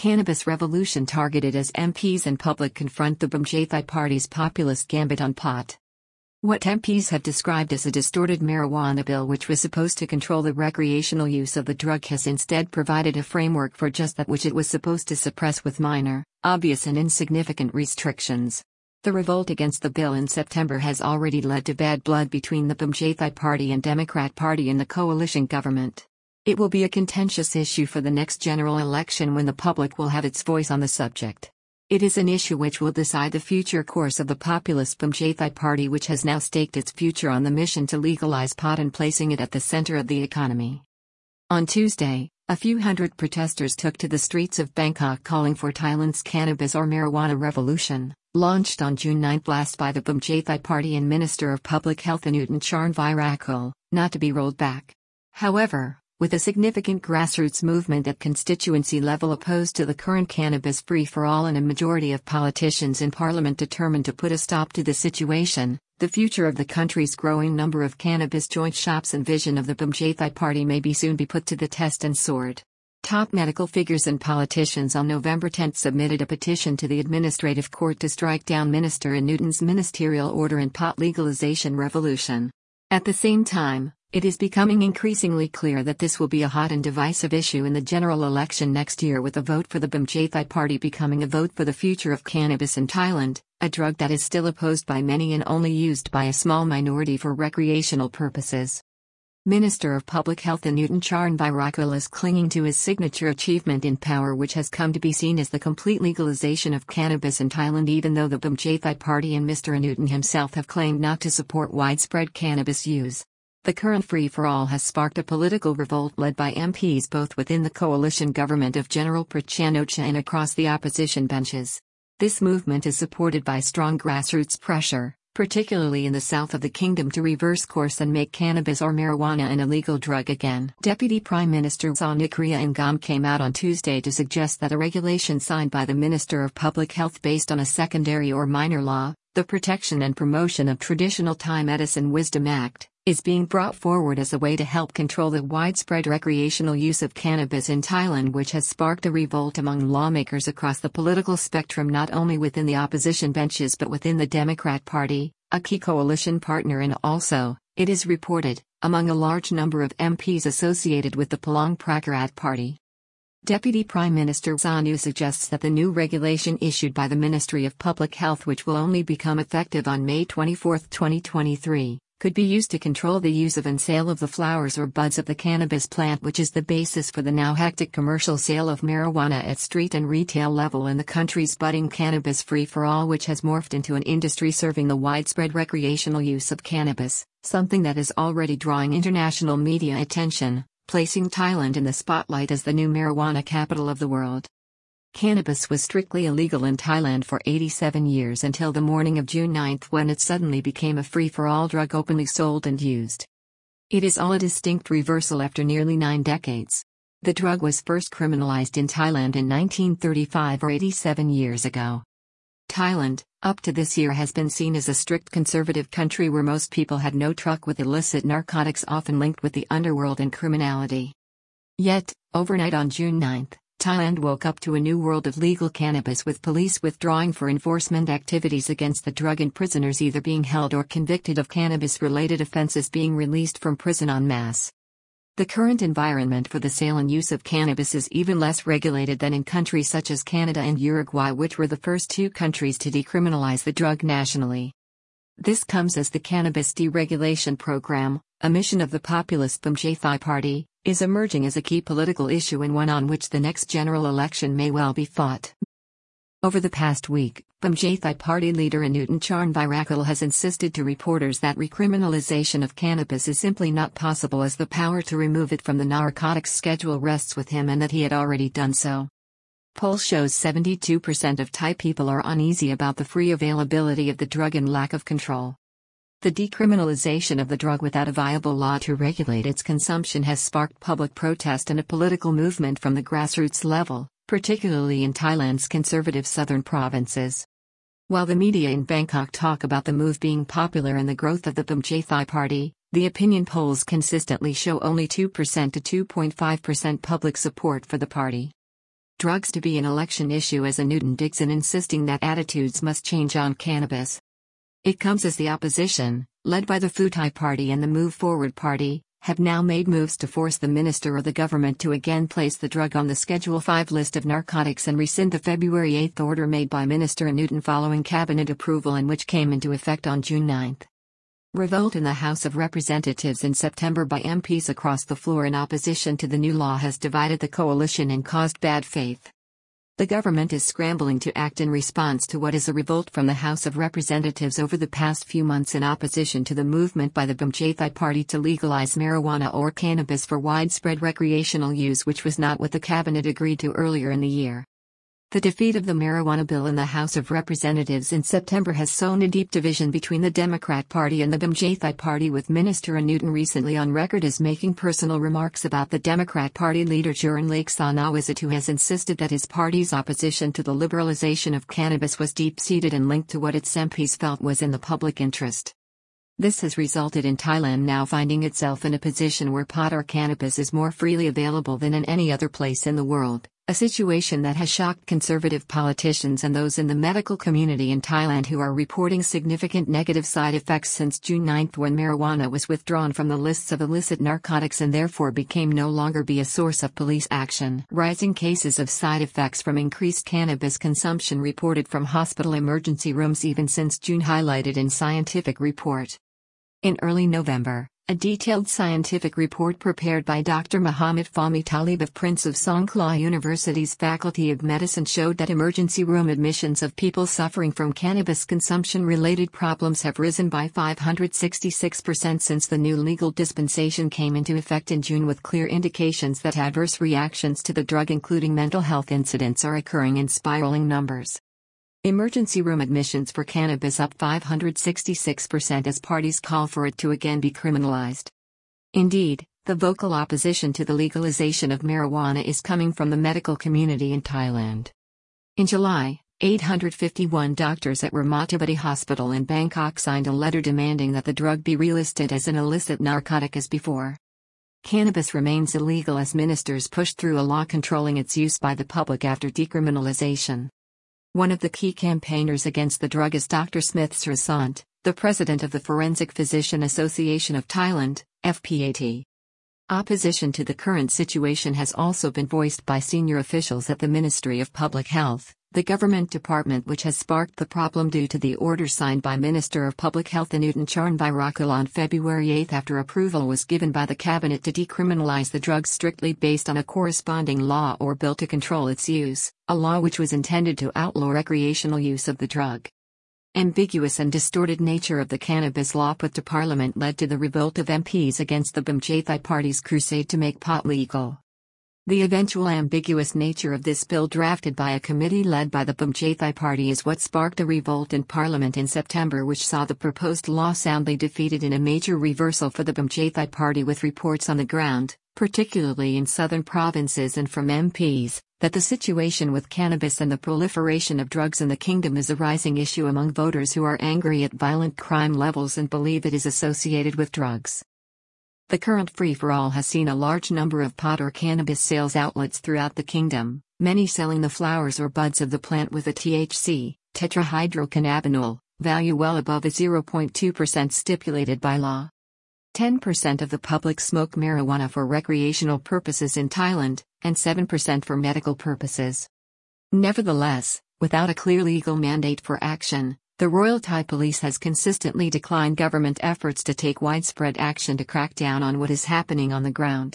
Cannabis revolution targeted as MPs and public confront the Bhumjaithai party's populist gambit on pot. What MPs have described as a distorted marijuana bill which was supposed to control the recreational use of the drug has instead provided a framework for just that which it was supposed to suppress with minor, obvious and insignificant restrictions. The revolt against the bill in September has already led to bad blood between the Bhumjaithai party and Democrat party in the coalition government. It will be a contentious issue for the next general election when the public will have its voice on the subject. It is an issue which will decide the future course of the populist Bhumjaithai party which has now staked its future on the mission to legalize pot and placing it at the center of the economy. On Tuesday, a few hundred protesters took to the streets of Bangkok calling for Thailand's cannabis or marijuana revolution, launched on June 9 last by the Bhumjaithai party and Minister of Public Health Anutin Charnvirakul, not to be rolled back. However, with a significant grassroots movement at constituency level opposed to the current cannabis free for all and a majority of politicians in parliament determined to put a stop to the situation, the future of the country's growing number of cannabis joint shops and vision of the Bhumjaithai party may be soon be put to the test and sword. Top medical figures and politicians on November 10 submitted a petition to the administrative court to strike down Minister Anutin's ministerial order and pot legalization revolution. At the same time, it is becoming increasingly clear that this will be a hot and divisive issue in the general election next year with a vote for the Bhumjaithai party becoming a vote for the future of cannabis in Thailand, a drug that is still opposed by many and only used by a small minority for recreational purposes. Minister of Public Health Anutin Charnvirakul is clinging to his signature achievement in power which has come to be seen as the complete legalization of cannabis in Thailand even though the Bhumjaithai party and Mr. Anutin himself have claimed not to support widespread cannabis use. The current free for all has sparked a political revolt led by MPs both within the coalition government of General Prayut Chan-o-cha and across the opposition benches. This movement is supported by strong grassroots pressure, particularly in the south of the kingdom to reverse course and make cannabis or marijuana an illegal drug again. Deputy Prime Minister Wissanu Krea-ngam came out on Tuesday to suggest that a regulation signed by the Minister of Public Health based on a secondary or minor law, the Protection and Promotion of Traditional Thai Medicine Wisdom Act, is being brought forward as a way to help control the widespread recreational use of cannabis in Thailand, which has sparked a revolt among lawmakers across the political spectrum not only within the opposition benches but within the Democrat Party, a key coalition partner, and also, it is reported, among a large number of MPs associated with the Palang Pracharat Party. Deputy Prime Minister Wissanu suggests that the new regulation issued by the Ministry of Public Health, which will only become effective on May 24, 2023, could be used to control the use of and sale of the flowers or buds of the cannabis plant, which is the basis for the now hectic commercial sale of marijuana at street and retail level in the country's budding cannabis free for all, which has morphed into an industry serving the widespread recreational use of cannabis, something that is already drawing international media attention, placing Thailand in the spotlight as the new marijuana capital of the world. Cannabis was strictly illegal in Thailand for 87 years until the morning of June 9 when it suddenly became a free for all drug openly sold and used. It is all a distinct reversal after nearly nine decades. The drug was first criminalized in Thailand in 1935 or 87 years ago. Thailand, up to this year, has been seen as a strict conservative country where most people had no truck with illicit narcotics often linked with the underworld and criminality. Yet, overnight on June 9, Thailand woke up to a new world of legal cannabis with police withdrawing for enforcement activities against the drug and prisoners either being held or convicted of cannabis related offenses being released from prison en masse. The current environment for the sale and use of cannabis is even less regulated than in countries such as Canada and Uruguay, which were the first two countries to decriminalize the drug nationally. This comes as the Cannabis Deregulation Program, a mission of the populist Bhumjaithai Party, is emerging as a key political issue and one on which the next general election may well be fought. Over the past week, Bhumjaithai party leader Anutin Charnvirakul has insisted to reporters that recriminalization of cannabis is simply not possible as the power to remove it from the narcotics schedule rests with him and that he had already done so. Poll shows 72% of Thai people are uneasy about the free availability of the drug and lack of control. The decriminalization of the drug without a viable law to regulate its consumption has sparked public protest and a political movement from the grassroots level, particularly in Thailand's conservative southern provinces. While the media in Bangkok talk about the move being popular and the growth of the Bhumjaithai party, the opinion polls consistently show only 2% to 2.5% public support for the party. Drugs to be an election issue as Anutin Dixon insisting that attitudes must change on cannabis. It comes as the opposition, led by the Pheu Thai Party and the Move Forward Party, have now made moves to force the minister or the government to again place the drug on the Schedule 5 list of narcotics and rescind the February 8 order made by Minister Anutin following cabinet approval and which came into effect on June 9. Revolt in the House of Representatives in September by MPs across the floor in opposition to the new law has divided the coalition and caused bad faith. The government is scrambling to act in response to what is a revolt from the House of Representatives over the past few months in opposition to the movement by the Bhumjaithai party to legalize marijuana or cannabis for widespread recreational use, which was not what the cabinet agreed to earlier in the year. The defeat of the marijuana bill in the House of Representatives in September has sown a deep division between the Democrat Party and the Bhumjaithai Party with Minister Anutin recently on record as making personal remarks about the Democrat Party leader Jurin Lake who has insisted that his party's opposition to the liberalization of cannabis was deep-seated and linked to what its MPs felt was in the public interest. This has resulted in Thailand now finding itself in a position where pot or cannabis is more freely available than in any other place in the world, a situation that has shocked conservative politicians and those in the medical community in Thailand who are reporting significant negative side effects since June 9 when marijuana was withdrawn from the lists of illicit narcotics and therefore became no longer be a source of police action. Rising cases of side effects from increased cannabis consumption reported from hospital emergency rooms even since June highlighted in scientific report. In early November, a detailed scientific report prepared by Dr. Muhammad Fahmi Talib of Prince of Songkhla University's Faculty of Medicine showed that emergency room admissions of people suffering from cannabis consumption related problems have risen by 566% since the new legal dispensation came into effect in June, with clear indications that adverse reactions to the drug, including mental health incidents, are occurring in spiraling numbers. Emergency room admissions for cannabis up 566% as parties call for it to again be criminalized. Indeed, the vocal opposition to the legalization of marijuana is coming from the medical community in Thailand. In July, 851 doctors at Ramathibodi Hospital in Bangkok signed a letter demanding that the drug be relisted as an illicit narcotic as before. Cannabis remains illegal as ministers pushed through a law controlling its use by the public after decriminalization. One of the key campaigners against the drug is Dr. Smith Srisont, the president of the Forensic Physician Association of Thailand, FPAT. Opposition to the current situation has also been voiced by senior officials at the Ministry of Public Health, the government department which has sparked the problem due to the order signed by Minister of Public Health Anutin Charnvirakul on February 8 after approval was given by the cabinet to decriminalize the drug strictly based on a corresponding law or bill to control its use, a law which was intended to outlaw recreational use of the drug. Ambiguous and distorted nature of the cannabis law put to parliament led to the revolt of MPs against the Bhumjaithai party's crusade to make pot legal. The eventual ambiguous nature of this bill drafted by a committee led by the Bhumjaithai party is what sparked a revolt in parliament in September which saw the proposed law soundly defeated in a major reversal for the Bhumjaithai party with reports on the ground, particularly in southern provinces and from MPs, that the situation with cannabis and the proliferation of drugs in the kingdom is a rising issue among voters who are angry at violent crime levels and believe it is associated with drugs. The current free for all has seen a large number of pot or cannabis sales outlets throughout the kingdom, many selling the flowers or buds of the plant with a THC, tetrahydrocannabinol, value well above the 0.2% stipulated by law. 10% of the public smoke marijuana for recreational purposes in Thailand, and 7% for medical purposes. Nevertheless, without a clear legal mandate for action, the Royal Thai Police has consistently declined government efforts to take widespread action to crack down on what is happening on the ground.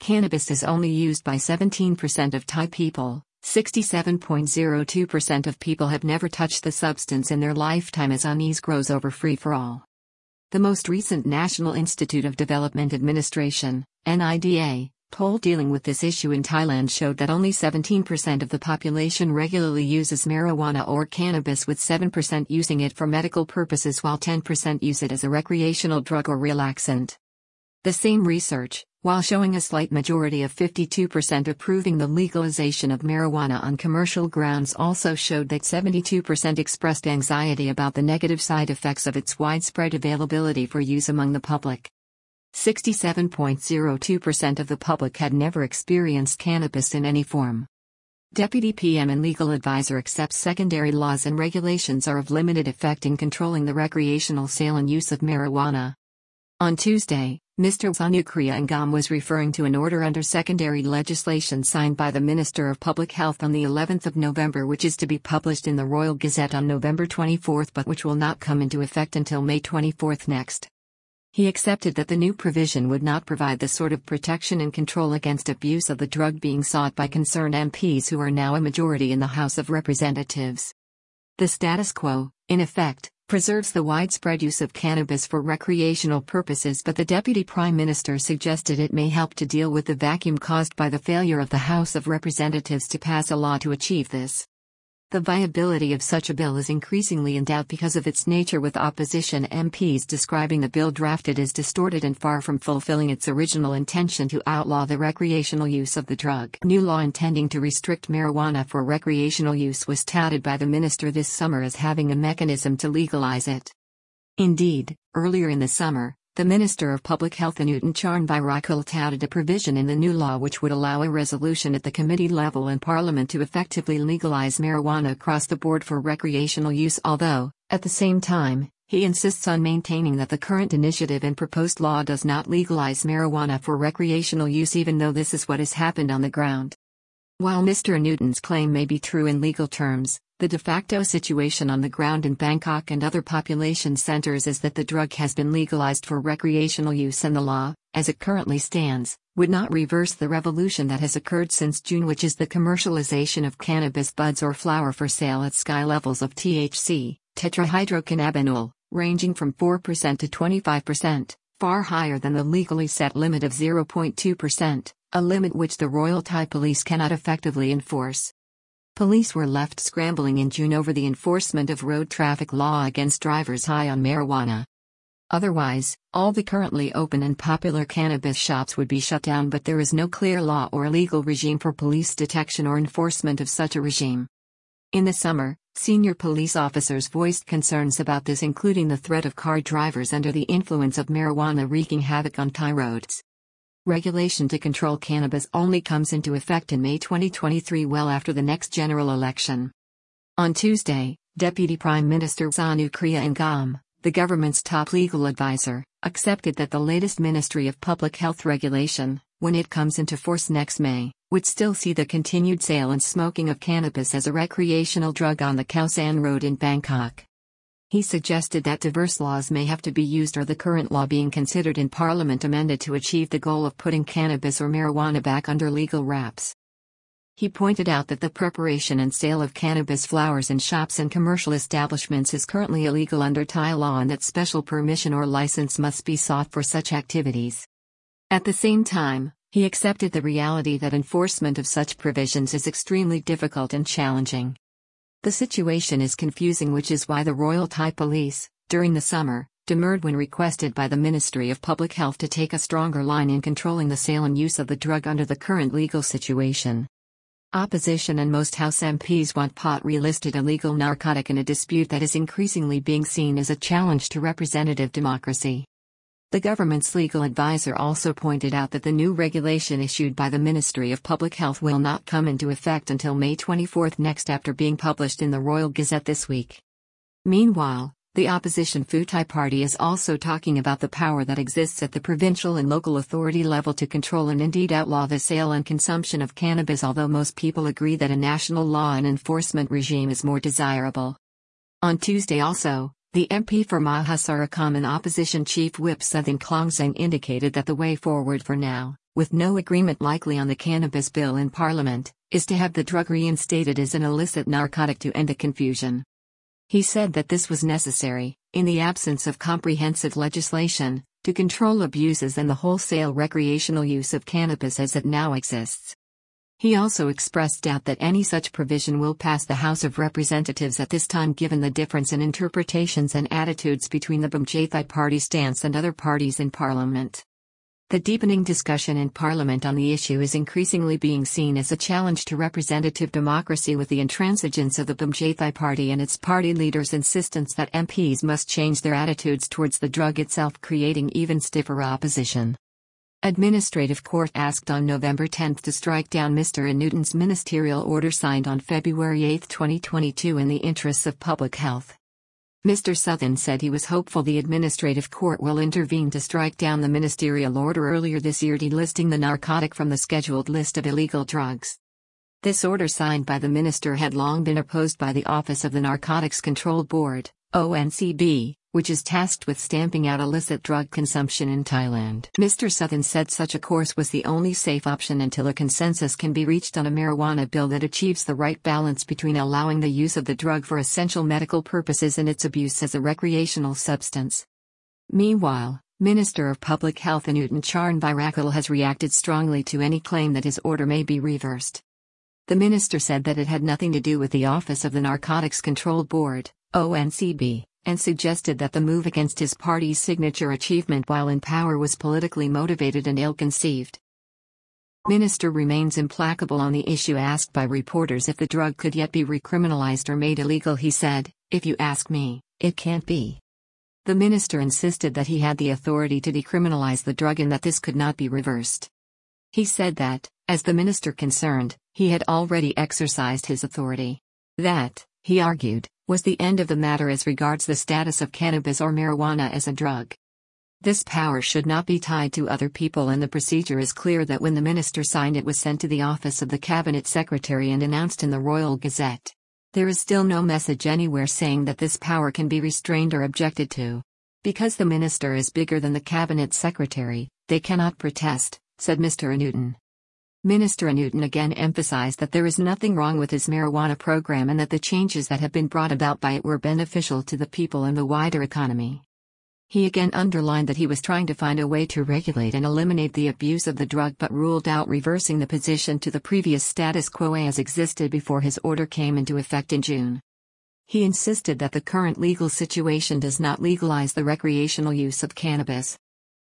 Cannabis is only used by 17% of Thai people. 67.02% of people have never touched the substance in their lifetime as unease grows over free for all. The most recent National Institute of Development Administration, NIDA, poll dealing with this issue in Thailand showed that only 17% of the population regularly uses marijuana or cannabis, with 7% using it for medical purposes while 10% use it as a recreational drug or relaxant. The same research, while showing a slight majority of 52% approving the legalization of marijuana on commercial grounds, also showed that 72% expressed anxiety about the negative side effects of its widespread availability for use among the public. 67.02% of the public had never experienced cannabis in any form. Deputy PM and legal advisor accepts secondary laws and regulations are of limited effect in controlling the recreational sale and use of marijuana. On Tuesday, Mr. Wissanu Krea-ngam was referring to an order under secondary legislation signed by the Minister of Public Health on the 11th of November which is to be published in the Royal Gazette on November 24 but which will not come into effect until May 24 next. He accepted that the new provision would not provide the sort of protection and control against abuse of the drug being sought by concerned MPs who are now a majority in the House of Representatives. The status quo, in effect, preserves the widespread use of cannabis for recreational purposes, but the Deputy Prime Minister suggested it may help to deal with the vacuum caused by the failure of the House of Representatives to pass a law to achieve this. The viability of such a bill is increasingly in doubt because of its nature with opposition MPs describing the bill drafted as distorted and far from fulfilling its original intention to outlaw the recreational use of the drug. New law intending to restrict marijuana for recreational use was touted by the minister this summer as having a mechanism to legalize it. Indeed, earlier in the summer, the Minister of Public Health Anutin Charnvirakul touted a provision in the new law which would allow a resolution at the committee level in Parliament to effectively legalize marijuana across the board for recreational use although, at the same time, he insists on maintaining that the current initiative and proposed law does not legalize marijuana for recreational use even though this is what has happened on the ground. While Mr. Anutin's claim may be true in legal terms, the de facto situation on the ground in Bangkok and other population centers is that the drug has been legalized for recreational use and the law, as it currently stands, would not reverse the revolution that has occurred since June, which is the commercialization of cannabis buds or flower for sale at sky levels of THC, tetrahydrocannabinol, ranging from 4% to 25%, far higher than the legally set limit of 0.2%, a limit which the Royal Thai Police cannot effectively enforce. Police were left scrambling in June over the enforcement of road traffic law against drivers high on marijuana. Otherwise, all the currently open and popular cannabis shops would be shut down, but there is no clear law or legal regime for police detection or enforcement of such a regime. In the summer, senior police officers voiced concerns about this, including the threat of car drivers under the influence of marijuana wreaking havoc on Thai roads. Regulation to control cannabis only comes into effect in May 2023, well after the next general election. On Tuesday, Deputy Prime Minister Wissanu Krea-ngam, the government's top legal advisor, accepted that the latest Ministry of Public Health regulation, when it comes into force next May, would still see the continued sale and smoking of cannabis as a recreational drug on the Khao San Road in Bangkok. He suggested that diverse laws may have to be used or the current law being considered in Parliament amended to achieve the goal of putting cannabis or marijuana back under legal wraps. He pointed out that the preparation and sale of cannabis flowers in shops and commercial establishments is currently illegal under Thai law and that special permission or license must be sought for such activities. At the same time, he accepted the reality that enforcement of such provisions is extremely difficult and challenging. The situation is confusing, which is why the Royal Thai Police, during the summer, demurred when requested by the Ministry of Public Health to take a stronger line in controlling the sale and use of the drug under the current legal situation. Opposition and most House MPs want pot relisted a legal narcotic in a dispute that is increasingly being seen as a challenge to representative democracy. The government's legal advisor also pointed out that the new regulation issued by the Ministry of Public Health will not come into effect until May 24 next after being published in the Royal Gazette this week. Meanwhile, the opposition Pheu Thai Party is also talking about the power that exists at the provincial and local authority level to control and indeed outlaw the sale and consumption of cannabis, although most people agree that a national law and enforcement regime is more desirable. On Tuesday, also, the MP for Maha Sarakham and opposition chief whip Sutin Klungsang indicated that the way forward for now, with no agreement likely on the cannabis bill in Parliament, is to have the drug reinstated as an illicit narcotic to end the confusion. He said that this was necessary, in the absence of comprehensive legislation, to control abuses and the wholesale recreational use of cannabis as it now exists. He also expressed doubt that any such provision will pass the House of Representatives at this time given the difference in interpretations and attitudes between the Bhumjaithai party stance and other parties in Parliament. The deepening discussion in Parliament on the issue is increasingly being seen as a challenge to representative democracy with the intransigence of the Bhumjaithai party and its party leaders' insistence that MPs must change their attitudes towards the drug itself creating even stiffer opposition. Administrative Court asked on November 10 to strike down Mr. Anutin's ministerial order signed on February 8, 2022 in the interests of public health. Mr. Sutin said he was hopeful the Administrative Court will intervene to strike down the ministerial order earlier this year delisting the narcotic from the scheduled list of illegal drugs. This order signed by the minister had long been opposed by the Office of the Narcotics Control Board, ONCB, which is tasked with stamping out illicit drug consumption in Thailand. Mr. Sutin said such a course was the only safe option until a consensus can be reached on a marijuana bill that achieves the right balance between allowing the use of the drug for essential medical purposes and its abuse as a recreational substance. Meanwhile, Minister of Public Health Anutin Charnvirakul has reacted strongly to any claim that his order may be reversed. The minister said that it had nothing to do with the Office of the Narcotics Control Board, ONCB and suggested that the move against his party's signature achievement while in power was politically motivated and ill conceived. Minister remains implacable on the issue asked by reporters if the drug could yet be recriminalized or made illegal. He said, If you ask me, it can't be. The minister insisted that he had the authority to decriminalize the drug and that this could not be reversed. He said that, as the minister concerned, he had already exercised his authority. That, he argued, was the end of the matter as regards the status of cannabis or marijuana as a drug. This power should not be tied to other people, and the procedure is clear that when the minister signed it was sent to the office of the cabinet secretary and announced in the Royal Gazette. There is still no message anywhere saying that this power can be restrained or objected to. Because the minister is bigger than the cabinet secretary, they cannot protest, said Mr. Anutin. Minister Anutin again emphasized that there is nothing wrong with his marijuana program and that the changes that have been brought about by it were beneficial to the people and the wider economy. He again underlined that he was trying to find a way to regulate and eliminate the abuse of the drug but ruled out reversing the position to the previous status quo as existed before his order came into effect in June. He insisted that the current legal situation does not legalize the recreational use of cannabis.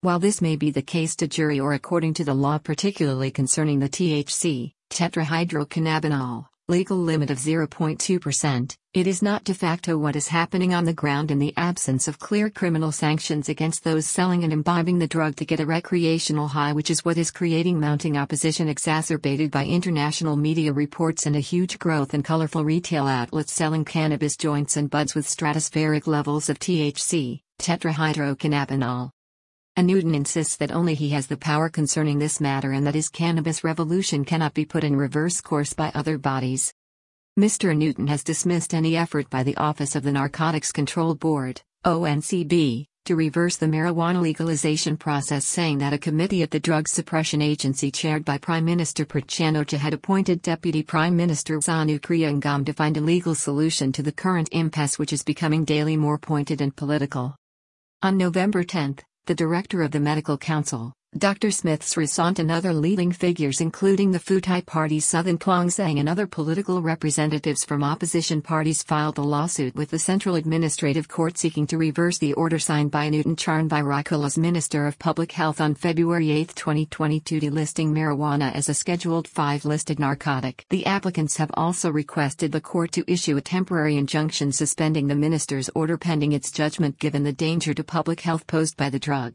While this may be the case de jure or according to the law particularly concerning the THC, tetrahydrocannabinol, legal limit of 0.2%, it is not de facto what is happening on the ground in the absence of clear criminal sanctions against those selling and imbibing the drug to get a recreational high which is what is creating mounting opposition exacerbated by international media reports and a huge growth in colorful retail outlets selling cannabis joints and buds with stratospheric levels of THC, tetrahydrocannabinol. Anutin insists that only he has the power concerning this matter and that his cannabis revolution cannot be put in reverse course by other bodies. Mr. Anutin has dismissed any effort by the Office of the Narcotics Control Board, ONCB, to reverse the marijuana legalization process, saying that a committee at the Drug Suppression Agency chaired by Prime Minister Prayut had appointed Deputy Prime Minister Wissanu Krea-ngam to find a legal solution to the current impasse, which is becoming daily more pointed and political. On November 10, the director of the Medical Council, Dr. Smith's Srisont and other leading figures including the Pheu Thai Party's Sutin Sang and other political representatives from opposition parties filed a lawsuit with the Central Administrative Court seeking to reverse the order signed by Anutin Charnvirakul as Minister of Public Health on February 8, 2022 delisting marijuana as a Scheduled 5 listed narcotic. The applicants have also requested the court to issue a temporary injunction suspending the minister's order pending its judgment given the danger to public health posed by the drug.